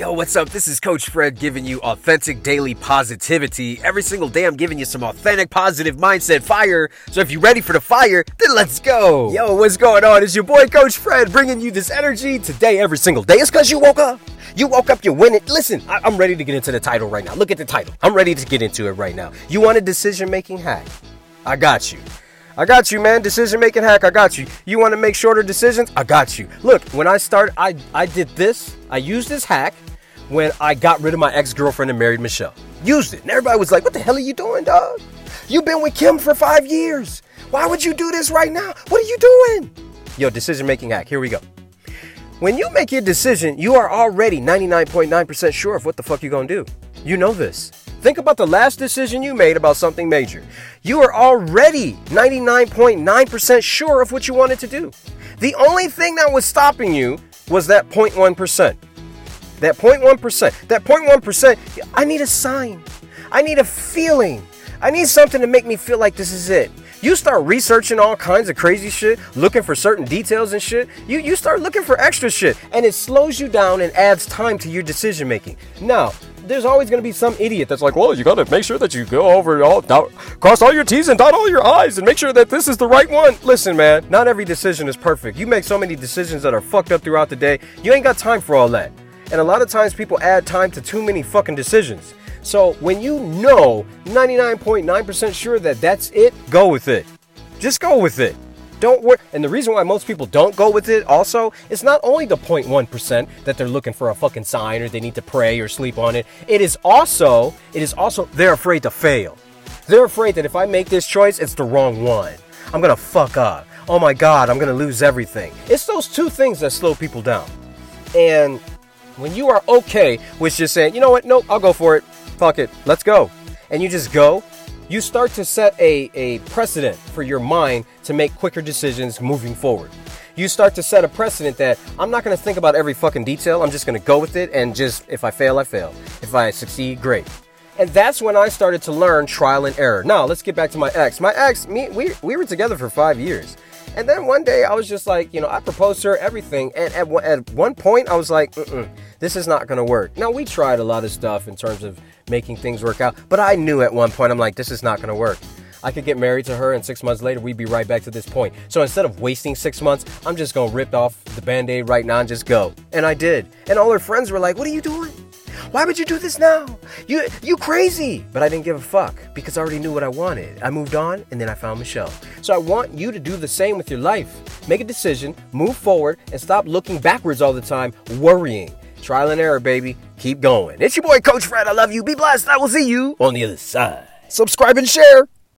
Yo, what's up? This is Coach Fred giving you authentic daily positivity. Every single day, I'm giving you some authentic positive mindset fire. So if you're ready for the fire, then let's go. Yo, what's going on? It's your boy, Coach Fred, bringing you this energy today, every single day. It's because you woke up. You woke up, you're winning. Listen, I- I'm ready to get into the title right now. Look at the title. I'm ready to get into it right now. You want a decision making hack? I got you. I got you, man. Decision making hack. I got you. You want to make shorter decisions? I got you. Look, when I started, I I did this. I used this hack when I got rid of my ex girlfriend and married Michelle. Used it, and everybody was like, "What the hell are you doing, dog? You've been with Kim for five years. Why would you do this right now? What are you doing?" Yo, decision making hack. Here we go. When you make your decision, you are already 99.9% sure of what the fuck you're gonna do. You know this. Think about the last decision you made about something major. You are already 99.9% sure of what you wanted to do. The only thing that was stopping you was that 0.1%. That 0.1%. That 0.1%, I need a sign. I need a feeling. I need something to make me feel like this is it. You start researching all kinds of crazy shit, looking for certain details and shit. You you start looking for extra shit, and it slows you down and adds time to your decision making. Now, there's always going to be some idiot that's like, well, you got to make sure that you go over all, dot, cross all your T's and dot all your I's and make sure that this is the right one. Listen, man, not every decision is perfect. You make so many decisions that are fucked up throughout the day. You ain't got time for all that. And a lot of times people add time to too many fucking decisions. So when you know 99.9% sure that that's it, go with it. Just go with it. Don't worry. And the reason why most people don't go with it also is not only the 0.1% that they're looking for a fucking sign or they need to pray or sleep on it. It is also, it is also, they're afraid to fail. They're afraid that if I make this choice, it's the wrong one. I'm gonna fuck up. Oh my God, I'm gonna lose everything. It's those two things that slow people down. And when you are okay with just saying, you know what, nope, I'll go for it. Fuck it, let's go. And you just go, you start to set a, a precedent for your mind to make quicker decisions moving forward. You start to set a precedent that I'm not gonna think about every fucking detail, I'm just gonna go with it and just, if I fail, I fail. If I succeed, great. And that's when I started to learn trial and error. Now, let's get back to my ex. My ex, me, we, we were together for five years. And then one day I was just like, you know, I proposed to her, everything. And at, at one point I was like, this is not gonna work. Now, we tried a lot of stuff in terms of making things work out, but I knew at one point, I'm like, this is not gonna work. I could get married to her, and six months later, we'd be right back to this point. So instead of wasting six months, I'm just gonna rip off the band aid right now and just go. And I did. And all her friends were like, What are you doing? Why would you do this now? You you crazy. But I didn't give a fuck because I already knew what I wanted. I moved on and then I found Michelle. So I want you to do the same with your life. Make a decision, move forward, and stop looking backwards all the time, worrying. Trial and error, baby. Keep going. It's your boy, Coach Fred. I love you. Be blessed. I will see you on the other side. Subscribe and share.